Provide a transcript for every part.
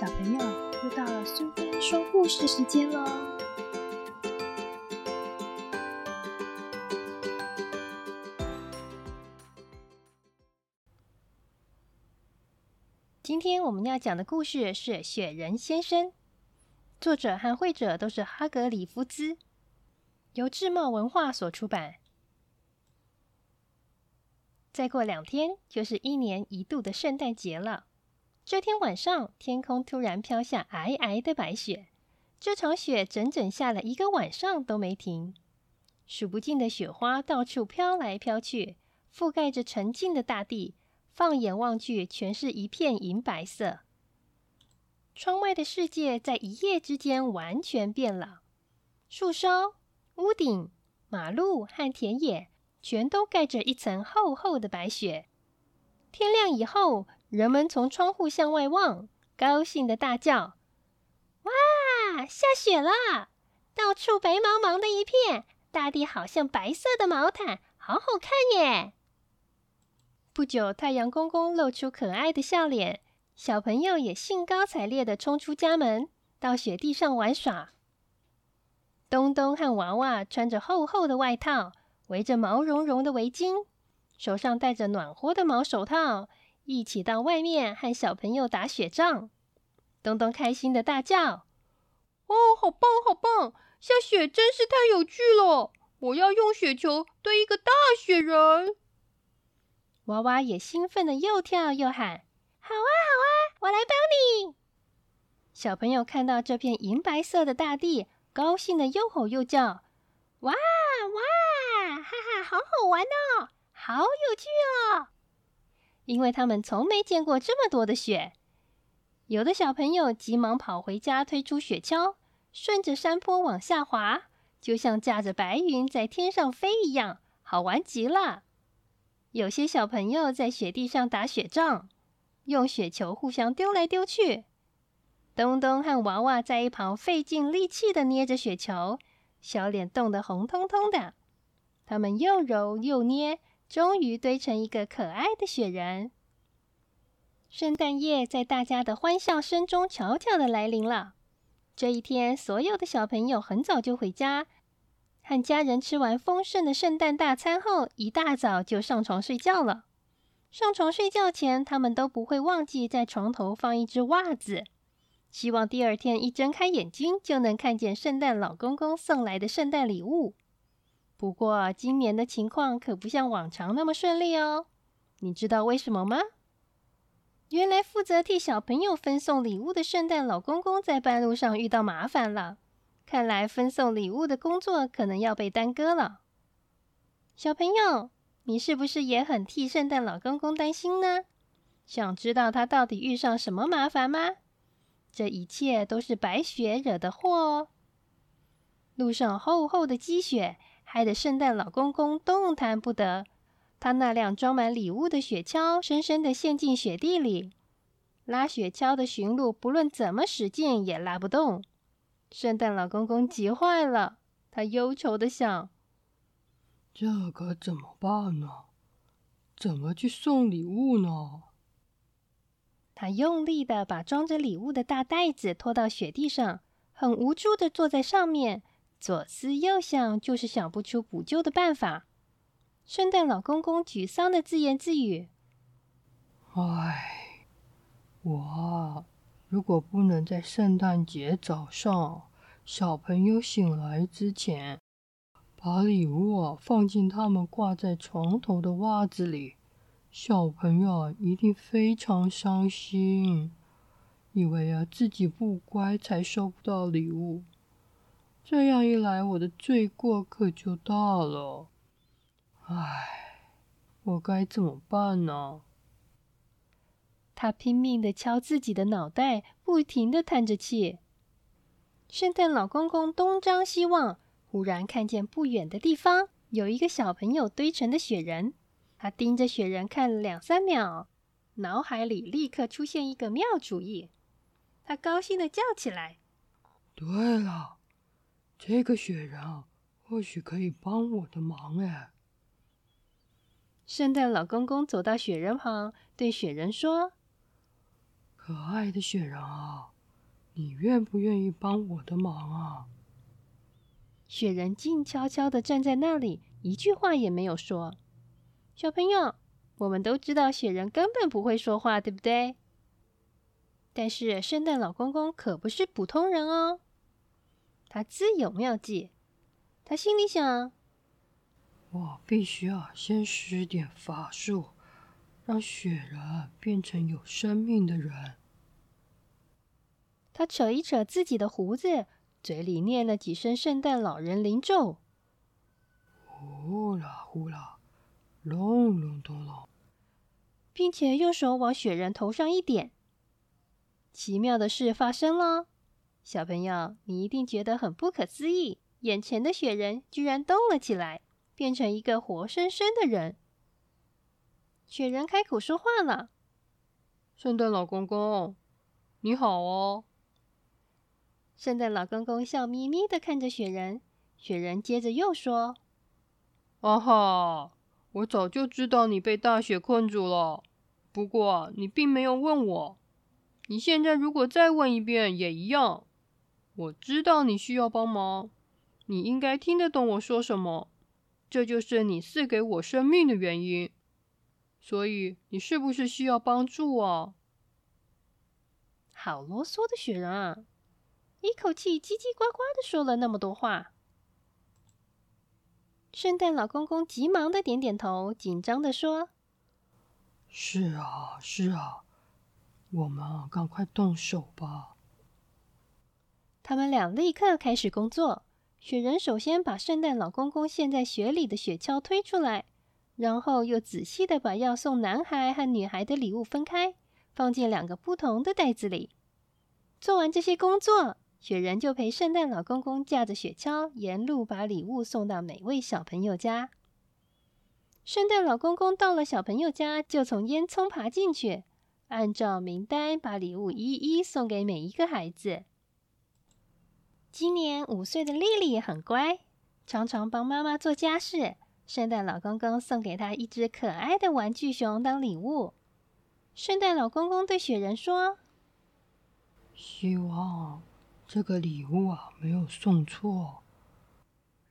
小朋友，又到了苏菲说故事时间喽！今天我们要讲的故事是《雪人先生》，作者和绘者都是哈格里夫兹，由智茂文化所出版。再过两天就是一年一度的圣诞节了。这天晚上，天空突然飘下皑皑的白雪。这场雪整整下了一个晚上都没停，数不尽的雪花到处飘来飘去，覆盖着沉静的大地。放眼望去，全是一片银白色。窗外的世界在一夜之间完全变了，树梢、屋顶、马路和田野全都盖着一层厚厚的白雪。天亮以后。人们从窗户向外望，高兴的大叫：“哇，下雪了！到处白茫茫的一片，大地好像白色的毛毯，好好看耶！”不久，太阳公公露出可爱的笑脸，小朋友也兴高采烈的冲出家门，到雪地上玩耍。东东和娃娃穿着厚厚的外套，围着毛茸茸的围巾，手上戴着暖和的毛手套。一起到外面和小朋友打雪仗，东东开心的大叫：“哦，好棒，好棒！下雪真是太有趣了！我要用雪球堆一个大雪人。”娃娃也兴奋的又跳又喊：“好啊，好啊，我来帮你！”小朋友看到这片银白色的大地，高兴的又吼又叫：“哇哇，哈哈，好好玩哦，好有趣哦！”因为他们从没见过这么多的雪，有的小朋友急忙跑回家推出雪橇，顺着山坡往下滑，就像驾着白云在天上飞一样，好玩极了。有些小朋友在雪地上打雪仗，用雪球互相丢来丢去。东东和娃娃在一旁费尽力气的捏着雪球，小脸冻得红彤彤的。他们又揉又捏。终于堆成一个可爱的雪人。圣诞夜在大家的欢笑声中悄悄的来临了。这一天，所有的小朋友很早就回家，和家人吃完丰盛的圣诞大餐后，一大早就上床睡觉了。上床睡觉前，他们都不会忘记在床头放一只袜子，希望第二天一睁开眼睛就能看见圣诞老公公送来的圣诞礼物。不过，今年的情况可不像往常那么顺利哦。你知道为什么吗？原来负责替小朋友分送礼物的圣诞老公公在半路上遇到麻烦了，看来分送礼物的工作可能要被耽搁了。小朋友，你是不是也很替圣诞老公公担心呢？想知道他到底遇上什么麻烦吗？这一切都是白雪惹的祸哦。路上厚厚的积雪。害得圣诞老公公动弹不得，他那辆装满礼物的雪橇深深地陷进雪地里，拉雪橇的驯鹿不论怎么使劲也拉不动。圣诞老公公急坏了，他忧愁的想：这可怎么办呢？怎么去送礼物呢？他用力的把装着礼物的大袋子拖到雪地上，很无助的坐在上面。左思右想，就是想不出补救的办法。圣诞老公公沮丧的自言自语：“唉，我如果不能在圣诞节早上小朋友醒来之前，把礼物啊放进他们挂在床头的袜子里，小朋友一定非常伤心，以为啊自己不乖才收不到礼物。”这样一来，我的罪过可就大了。唉，我该怎么办呢？他拼命的敲自己的脑袋，不停的叹着气。圣诞老公公东张西望，忽然看见不远的地方有一个小朋友堆成的雪人。他盯着雪人看了两三秒，脑海里立刻出现一个妙主意。他高兴的叫起来：“对了！”这个雪人或许可以帮我的忙哎！圣诞老公公走到雪人旁，对雪人说：“可可爱的雪人啊，你愿不愿意帮我的忙啊？雪人静悄悄的站在那里，一句话也没有说。小朋友，我们都知道雪人根本不会说话，对不对？但是圣诞老公公可不是普通人哦，他自有妙计。他心里想：我必须要先施点法术。让雪人变成有生命的人。他扯一扯自己的胡子，嘴里念了几声圣诞老人灵咒：“呼啦呼啦，隆隆咚隆。”并且用手往雪人头上一点。奇妙的事发生了，小朋友，你一定觉得很不可思议。眼前的雪人居然动了起来，变成一个活生生的人。雪人开口说话了：“圣诞老公公，你好哦。”圣诞老公公笑眯眯的看着雪人。雪人接着又说：“啊哈，我早就知道你被大雪困住了，不过你并没有问我。你现在如果再问一遍也一样。我知道你需要帮忙，你应该听得懂我说什么。这就是你赐给我生命的原因。”所以你是不是需要帮助啊？好啰嗦的雪人啊！一口气叽叽呱呱的说了那么多话。圣诞老公公急忙的点点头，紧张的说：“是啊，是啊，我们赶快动手吧。”他们俩立刻开始工作。雪人首先把圣诞老公公陷在雪里的雪橇推出来。然后又仔细的把要送男孩和女孩的礼物分开，放进两个不同的袋子里。做完这些工作，雪人就陪圣诞老公公驾着雪橇，沿路把礼物送到每位小朋友家。圣诞老公公到了小朋友家，就从烟囱爬进去，按照名单把礼物一一送给每一个孩子。今年五岁的莉莉也很乖，常常帮妈妈做家事。圣诞老公公送给她一只可爱的玩具熊当礼物。圣诞老公公对雪人说：“希望这个礼物啊没有送错。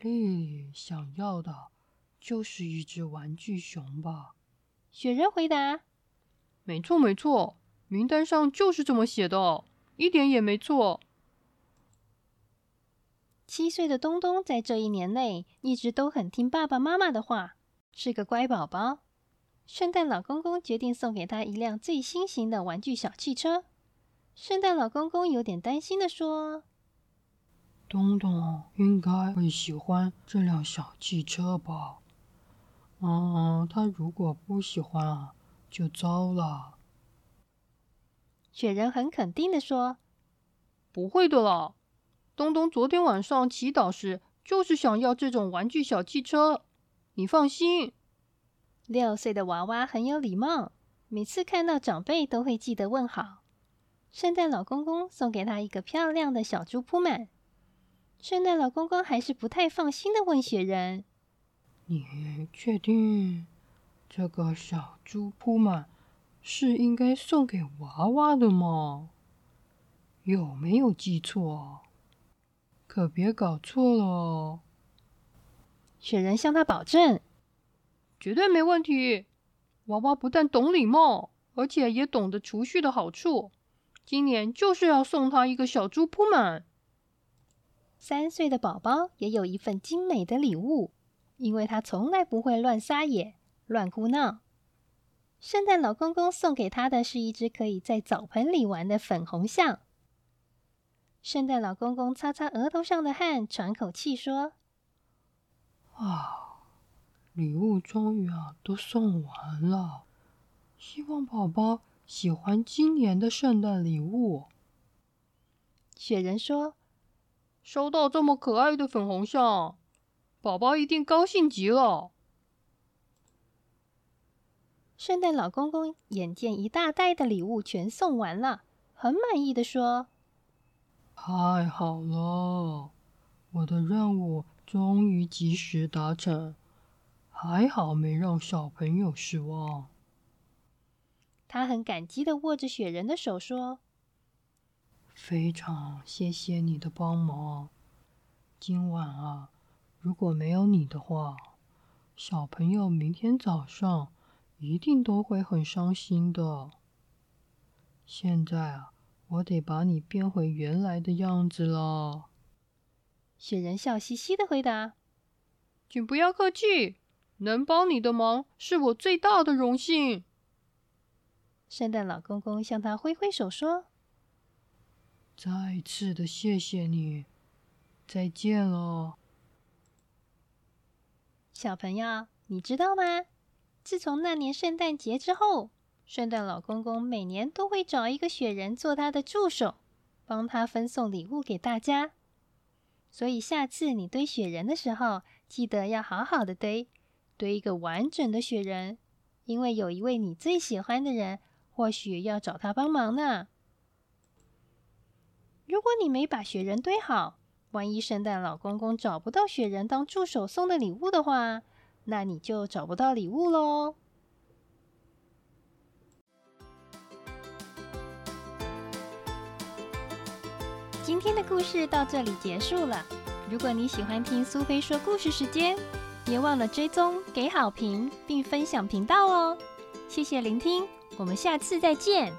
莉莉想要的就是一只玩具熊吧？”雪人回答：“没错，没错，名单上就是这么写的，一点也没错。”七岁的东东在这一年内一直都很听爸爸妈妈的话，是个乖宝宝。圣诞老公公决定送给他一辆最新型的玩具小汽车。圣诞老公公有点担心的说：“东东应该会喜欢这辆小汽车吧？嗯，他如果不喜欢啊，就糟了。”雪人很肯定的说：“不会的啦。”东东昨天晚上祈祷时，就是想要这种玩具小汽车。你放心。六岁的娃娃很有礼貌，每次看到长辈都会记得问好。圣诞老公公送给他一个漂亮的小猪铺满。圣诞老公公还是不太放心的问雪人：“你确定这个小猪铺满是应该送给娃娃的吗？有没有记错？”可别搞错了哦！雪人向他保证，绝对没问题。娃娃不但懂礼貌，而且也懂得储蓄的好处。今年就是要送他一个小猪铺满。三岁的宝宝也有一份精美的礼物，因为他从来不会乱撒野、乱哭闹。圣诞老公公送给他的是一只可以在澡盆里玩的粉红象。圣诞老公公擦擦额头上的汗，喘口气说：“啊，礼物终于啊都送完了，希望宝宝喜欢今年的圣诞礼物。”雪人说：“收到这么可爱的粉红象，宝宝一定高兴极了。”圣诞老公公眼见一大袋的礼物全送完了，很满意的说。太好了，我的任务终于及时达成，还好没让小朋友失望。他很感激的握着雪人的手说：“非常谢谢你的帮忙。今晚啊，如果没有你的话，小朋友明天早上一定都会很伤心的。现在啊，我得把你变回原来的样子了。”雪人笑嘻嘻的回答：“请不要客气，能帮你的忙是我最大的荣幸。”圣诞老公公向他挥挥手说：“再次的谢谢你，再见了。”小朋友，你知道吗？自从那年圣诞节之后，圣诞老公公每年都会找一个雪人做他的助手，帮他分送礼物给大家。所以下次你堆雪人的时候，记得要好好的堆，堆一个完整的雪人，因为有一位你最喜欢的人，或许要找他帮忙呢。如果你没把雪人堆好，万一圣诞老公公找不到雪人当助手送的礼物的话，那你就找不到礼物喽。今天的故事到这里结束了。如果你喜欢听苏菲说故事时间，别忘了追踪、给好评并分享频道哦。谢谢聆听，我们下次再见。